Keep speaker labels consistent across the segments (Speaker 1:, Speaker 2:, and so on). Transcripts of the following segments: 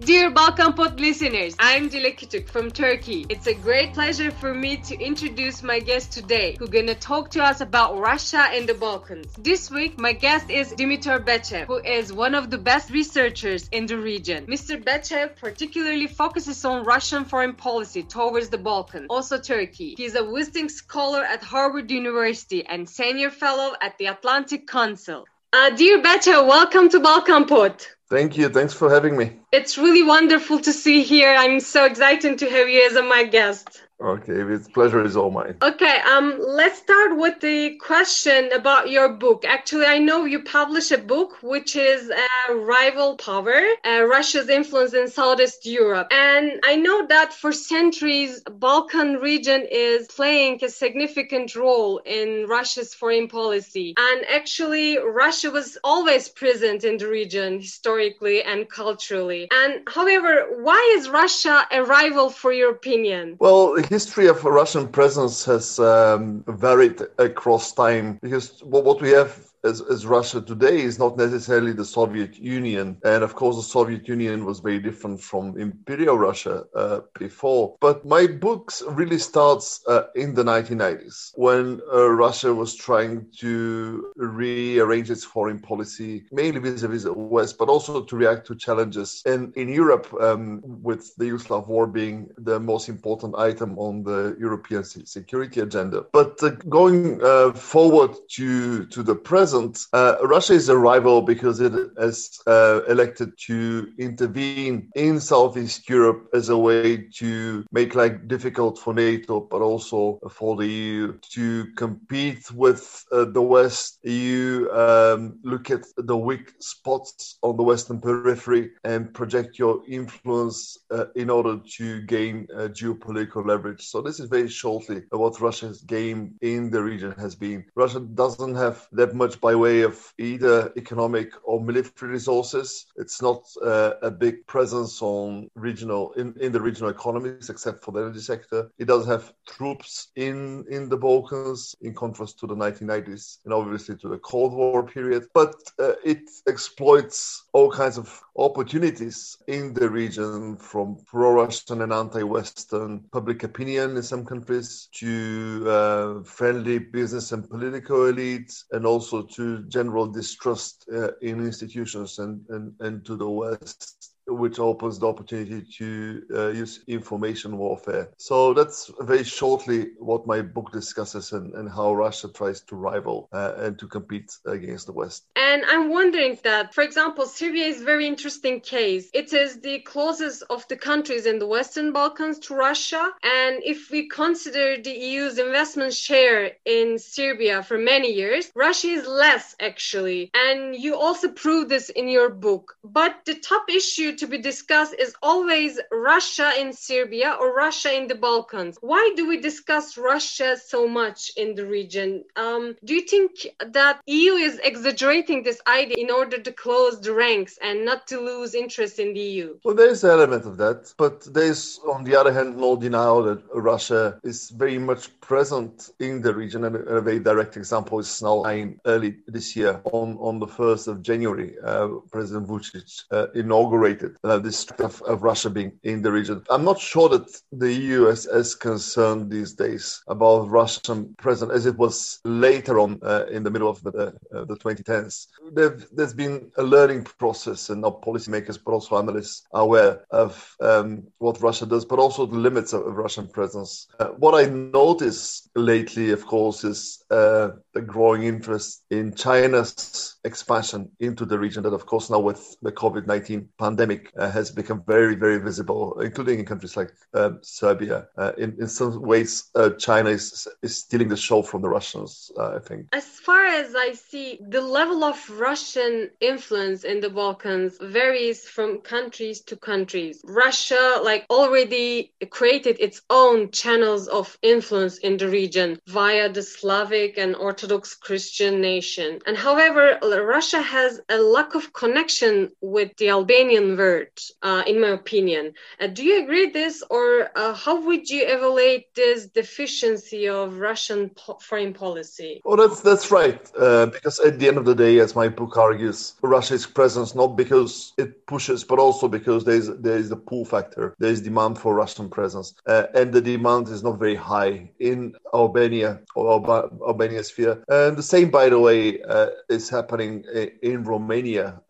Speaker 1: Dear Balkan Pod listeners, I'm Dilek Kütük from Turkey. It's a great pleasure for me to introduce my guest today, who's gonna talk to us about Russia and the Balkans. This week, my guest is Dimitar Bechev, who is one of the best researchers in the region. Mr. Bechev particularly focuses on Russian foreign policy towards the Balkans, also Turkey. He's a visiting scholar at Harvard University and senior fellow at the Atlantic Council. Uh, dear Bechev, welcome to Balkan Pod.
Speaker 2: Thank you. Thanks for having me.
Speaker 1: It's really wonderful to see here. I'm so excited to have you as my guest.
Speaker 2: Okay, it's pleasure is all mine.
Speaker 1: Okay, um, let's start with the question about your book. Actually, I know you publish a book which is uh, Rival Power, uh, Russia's influence in Southeast Europe, and I know that for centuries, Balkan region is playing a significant role in Russia's foreign policy, and actually, Russia was always present in the region historically and culturally. And however, why is Russia a rival, for your opinion?
Speaker 2: Well history of Russian presence has um, varied across time because what we have as, as Russia today is not necessarily the Soviet Union. And of course, the Soviet Union was very different from Imperial Russia uh, before. But my books really starts uh, in the 1990s when uh, Russia was trying to rearrange its foreign policy, mainly vis-a-vis the West, but also to react to challenges in, in Europe, um, with the Yugoslav war being the most important item on the European security agenda. But uh, going uh, forward to, to the present, present, uh, Russia is a rival because it has uh, elected to intervene in Southeast Europe as a way to make life difficult for NATO, but also for the EU to compete with uh, the West. EU um, look at the weak spots on the Western periphery and project your influence uh, in order to gain uh, geopolitical leverage. So this is very shortly what Russia's game in the region has been. Russia doesn't have that much by way of either economic or military resources. It's not uh, a big presence on regional in, in the regional economies, except for the energy sector. It does have troops in in the Balkans, in contrast to the 1990s and obviously to the Cold War period. But uh, it exploits all kinds of opportunities in the region, from pro-Russian and anti-Western public opinion in some countries to uh, friendly business and political elites, and also to general distrust uh, in institutions and, and, and to the West which opens the opportunity to uh, use information warfare. So that's very shortly what my book discusses and, and how Russia tries to rival uh, and to compete against the West.
Speaker 1: And I'm wondering that, for example, Serbia is a very interesting case. It is the closest of the countries in the Western Balkans to Russia. And if we consider the EU's investment share in Serbia for many years, Russia is less actually. And you also prove this in your book. But the top issue to be discussed is always Russia in Serbia or Russia in the Balkans. Why do we discuss Russia so much in the region? Um, do you think that EU is exaggerating this idea in order to close the ranks and not to lose interest in the EU?
Speaker 2: Well, there is an element of that, but there is, on the other hand, no denial that Russia is very much present in the region. And a very direct example is now early this year on, on the 1st of January, uh, President Vucic uh, inaugurated uh, this of, of, Russia being in the region. I'm not sure that the EU is as concerned these days about Russian presence as it was later on uh, in the middle of the, uh, the 2010s. There've, there's been a learning process, and now policymakers, but also analysts, are aware of um, what Russia does, but also the limits of, of Russian presence. Uh, what I notice lately, of course, is uh, the growing interest in China's expansion into the region. That, of course, now with the COVID 19 pandemic uh, has become very, very visible, including in countries like uh, Serbia. In, in some ways, uh, China is, is stealing the show from the Russians, uh, I think.
Speaker 1: As far as I see, the level of Russian influence in the Balkans varies from countries to countries. Russia, like, already created its own channels of influence in the region via the Slavic and Orthodox Christian nation. And however, Russia has a lack of connection with the Albanian uh, in my opinion. Uh, do you agree this, or uh, how would you evaluate this deficiency of Russian po- foreign policy?
Speaker 2: Well, that's that's right. Uh, because at the end of the day, as my book argues, Russia's presence not because it pushes, but also because there is there is the pull factor. There is demand for Russian presence, uh, and the demand is not very high in Albania or Alba- Albania sphere. And the same, by the way, uh, is happening in Romania.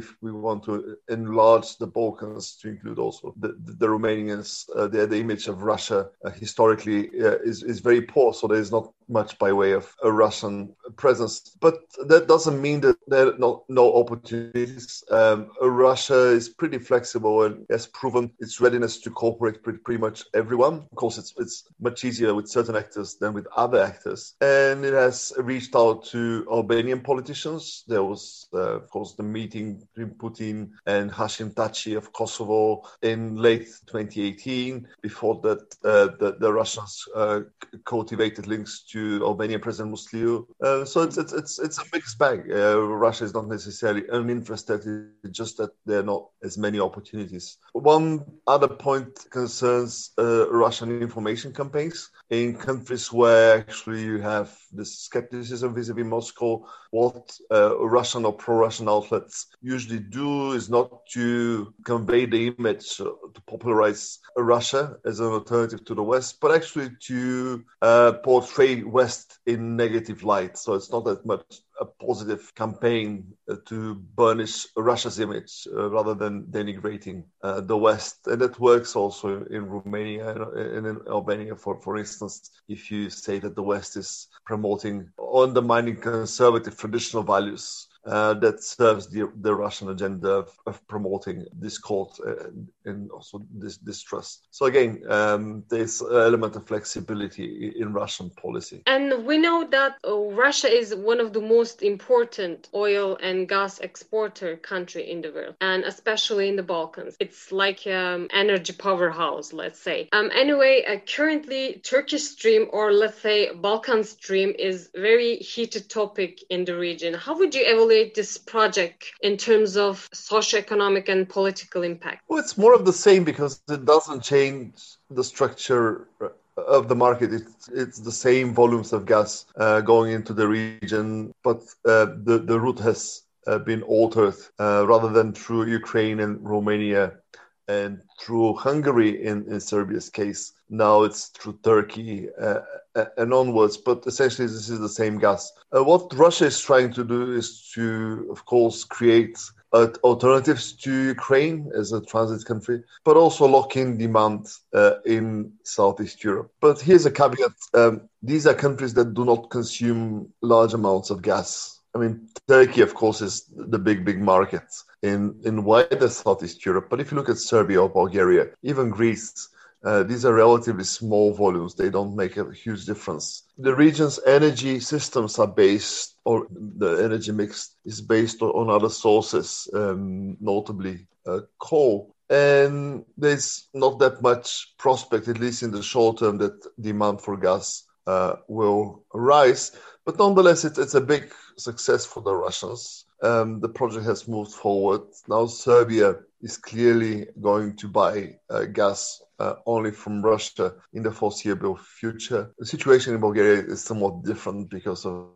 Speaker 2: If we want to enlarge the Balkans to include also the, the, Romanians, uh, the, the image of Russia uh, historically uh, is, is very poor. So there is not much by way of a Russian presence. But that doesn't mean that there are no, no opportunities. Um, Russia is pretty flexible and has proven its readiness to cooperate with pretty much everyone. Of course, it's, it's much easier with certain actors than with other actors. And it has reached out to Albanian politicians. There was, uh, of course, the meeting between Putin and Hashim Thaçi of Kosovo in late 2018. Before that, uh, the, the Russians uh, cultivated links to Albanian President Musliu. Uh, so it's, it's it's it's a mixed bag. Uh, Russia is not necessarily uninterested; it's just that there are not as many opportunities. One other point concerns uh, Russian information campaigns in countries where actually you have this skepticism vis-a-vis Moscow. What uh, Russian or pro-Russian outlets usually do is not to convey the image to popularize Russia as an alternative to the West, but actually to uh, portray West in negative light. So it's not that much a positive campaign uh, to burnish Russia's image uh, rather than denigrating uh, the West. And that works also in Romania and in Albania, for, for instance, if you say that the West is promoting undermining conservative traditional values uh, that serves the, the Russian agenda of, of promoting discord and, and, also this distrust. So again, um, there's an element of flexibility in Russian policy.
Speaker 1: And we know that uh, Russia is one of the most important oil and gas exporter country in the world, and especially in the Balkans. It's like um, energy powerhouse, let's say. Um, anyway, uh, currently Turkish Stream or let's say Balkan Stream is very heated topic in the region. How would you evaluate this project in terms of socio-economic and political impact?
Speaker 2: Well, it's more of the same because it doesn't change the structure of the market. It's, it's the same volumes of gas uh, going into the region, but uh, the, the route has uh, been altered uh, rather than through Ukraine and Romania and through Hungary in, in Serbia's case. Now it's through Turkey uh, and onwards, but essentially this is the same gas. Uh, what Russia is trying to do is to, of course, create uh, alternatives to Ukraine as a transit country, but also lock in demand uh, in Southeast Europe. But here's a caveat um, these are countries that do not consume large amounts of gas. I mean, Turkey, of course, is the big, big market in, in wider Southeast Europe. But if you look at Serbia or Bulgaria, even Greece, uh, these are relatively small volumes. They don't make a huge difference. The region's energy systems are based, or the energy mix is based on other sources, um, notably uh, coal. And there's not that much prospect, at least in the short term, that demand for gas uh, will rise. But nonetheless, it, it's a big success for the Russians. Um, the project has moved forward. Now Serbia is clearly going to buy uh, gas uh, only from Russia in the foreseeable future. The situation in Bulgaria is somewhat different because of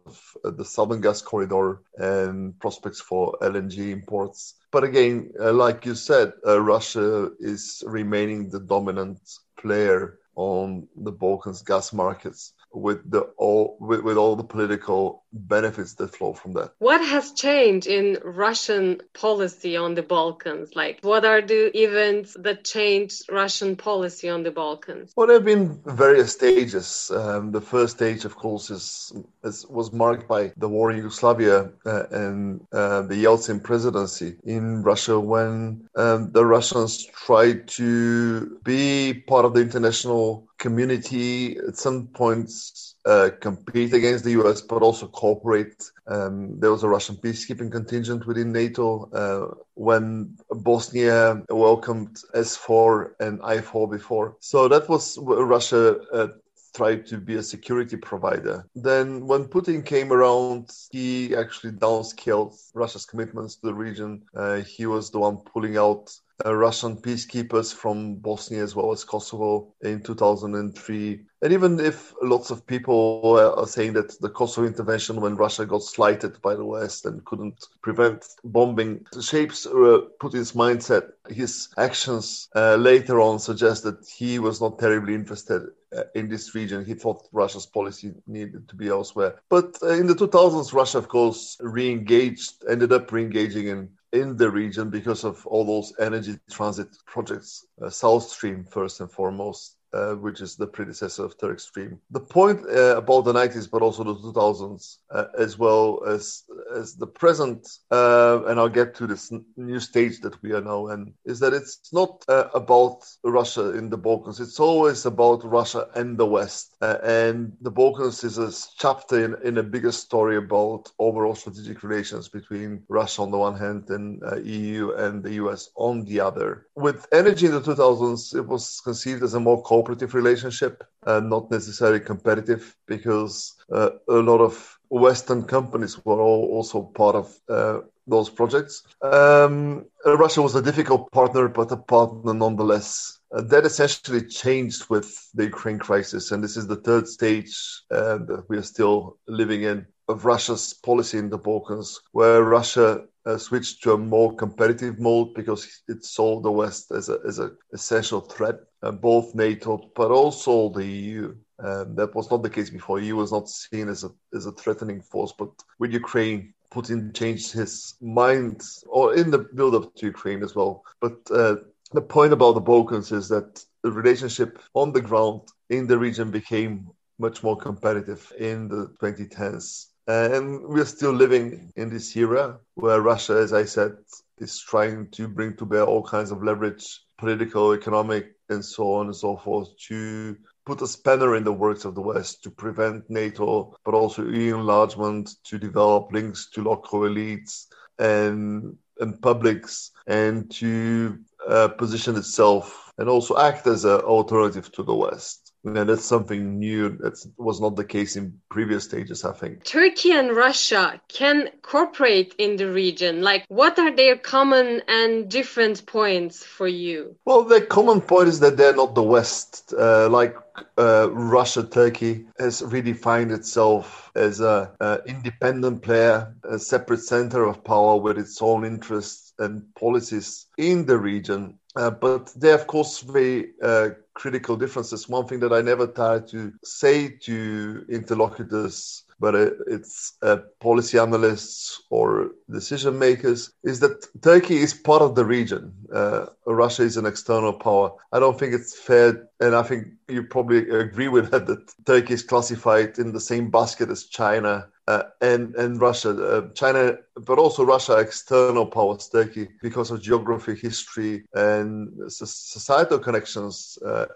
Speaker 2: uh, the southern gas corridor and prospects for LNG imports. But again, uh, like you said, uh, Russia is remaining the dominant player on the Balkans gas markets with the all with, with all the political benefits that flow from that.
Speaker 1: What has changed in Russian policy on the Balkans? Like what are the events that changed Russian policy on the Balkans?
Speaker 2: Well, there have been various stages. Um, the first stage, of course, is, is, was marked by the war in Yugoslavia uh, and uh, the Yeltsin presidency in Russia when um, the Russians tried to be part of the international community at some points uh, compete against the US, but also cooperate. Um, there was a Russian peacekeeping contingent within NATO uh, when Bosnia welcomed SFOR and IFOR before. So that was Russia uh, tried to be a security provider. Then, when Putin came around, he actually downscaled Russia's commitments to the region. Uh, he was the one pulling out uh, Russian peacekeepers from Bosnia as well as Kosovo in 2003. And even if lots of people are saying that the Kosovo intervention, when Russia got slighted by the West and couldn't prevent bombing, shapes uh, Putin's mindset. His actions uh, later on suggest that he was not terribly interested in this region. He thought Russia's policy needed to be elsewhere. But uh, in the 2000s, Russia, of course, re-engaged, ended up re-engaging in in the region because of all those energy transit projects, uh, South Stream first and foremost, uh, which is the predecessor of Turk Stream. The point uh, about the 90s, but also the 2000s, uh, as well as as the present, uh, and I'll get to this n- new stage that we are now in, is that it's not uh, about Russia in the Balkans. It's always about Russia and the West. Uh, and the Balkans is a chapter in, in a bigger story about overall strategic relations between Russia on the one hand and EU and the US on the other. With energy in the 2000s, it was conceived as a more cooperative relationship, and not necessarily competitive, because uh, a lot of Western companies were all also part of uh, those projects. Um, Russia was a difficult partner, but a partner nonetheless. Uh, that essentially changed with the Ukraine crisis, and this is the third stage uh, that we are still living in of Russia's policy in the Balkans, where Russia uh, switched to a more competitive mode because it saw the West as a as an essential threat, uh, both NATO but also the EU. Um, that was not the case before. EU was not seen as a as a threatening force, but with Ukraine, Putin changed his mind, or in the build-up to Ukraine as well. But uh, the point about the Balkans is that the relationship on the ground in the region became much more competitive in the 2010s and we're still living in this era where Russia, as I said, is trying to bring to bear all kinds of leverage, political, economic, and so on and so forth, to put a spanner in the works of the West to prevent NATO, but also EU enlargement, to develop links to local elites and and publics, and to uh, position itself and also act as an alternative to the West. And that's something new that was not the case in previous stages, I think.
Speaker 1: Turkey and Russia can cooperate in the region. Like, what are their common and different points for you?
Speaker 2: Well, the common point is that they're not the West. Uh, like uh, Russia, Turkey has redefined itself as a, a independent player, a separate center of power with its own interests and policies in the region. Uh, but there, are, of course, very uh, critical differences. One thing that I never try to say to interlocutors but it's uh, policy analysts or decision makers, is that Turkey is part of the region. Uh, Russia is an external power. I don't think it's fair, and I think you probably agree with that, that Turkey is classified in the same basket as China uh, and and Russia, uh, China, but also Russia, external powers, Turkey, because of geography, history, and societal connections, uh,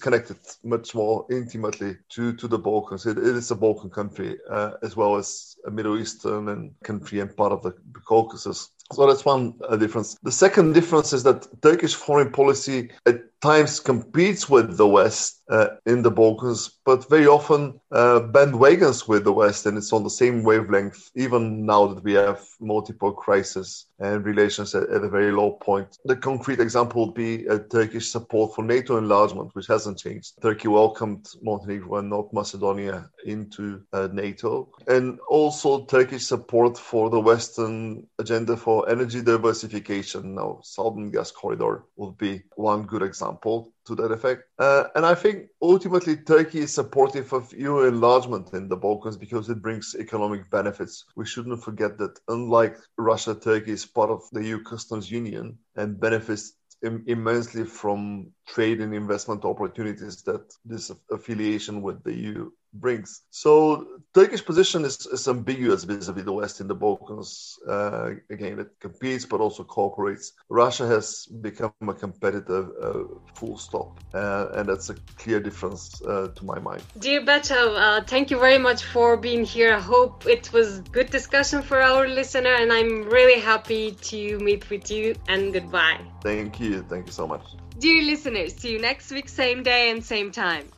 Speaker 2: connected much more intimately to to the Balkans. it, it is a Balkan country uh, as well as a Middle Eastern and country and part of the, the Caucasus. So that's one uh, difference. The second difference is that Turkish foreign policy at times competes with the West uh, in the Balkans, but very often uh, bandwagons with the West, and it's on the same wavelength, even now that we have multiple crises and relations at, at, a very low point. The concrete example would be a Turkish support for NATO enlargement, which hasn't changed. Turkey welcomed Montenegro and North Macedonia into uh, NATO, and also Turkish support for the Western agenda for energy diversification. Now, Southern Gas Corridor would be one good example to that effect. Uh, and I think ultimately Turkey is supportive of EU enlargement in the Balkans because it brings economic benefits. We shouldn't forget that unlike Russia, Turkey is part of the EU customs union and benefits immensely from trade and investment opportunities that this affiliation with the EU brings. So Turkish position is, is ambiguous vis-a-vis the West in the Balkans. Uh, again, it competes but also cooperates. Russia has become a competitor, uh, full stop, uh, and that's a clear difference uh, to my mind.
Speaker 1: Dear Beto, uh, thank you very much for being here. I hope it was good discussion for our listener, and I'm really happy to meet with you. And goodbye.
Speaker 2: Thank you. Thank you so much.
Speaker 1: Dear listeners, see you next week, same day and same time.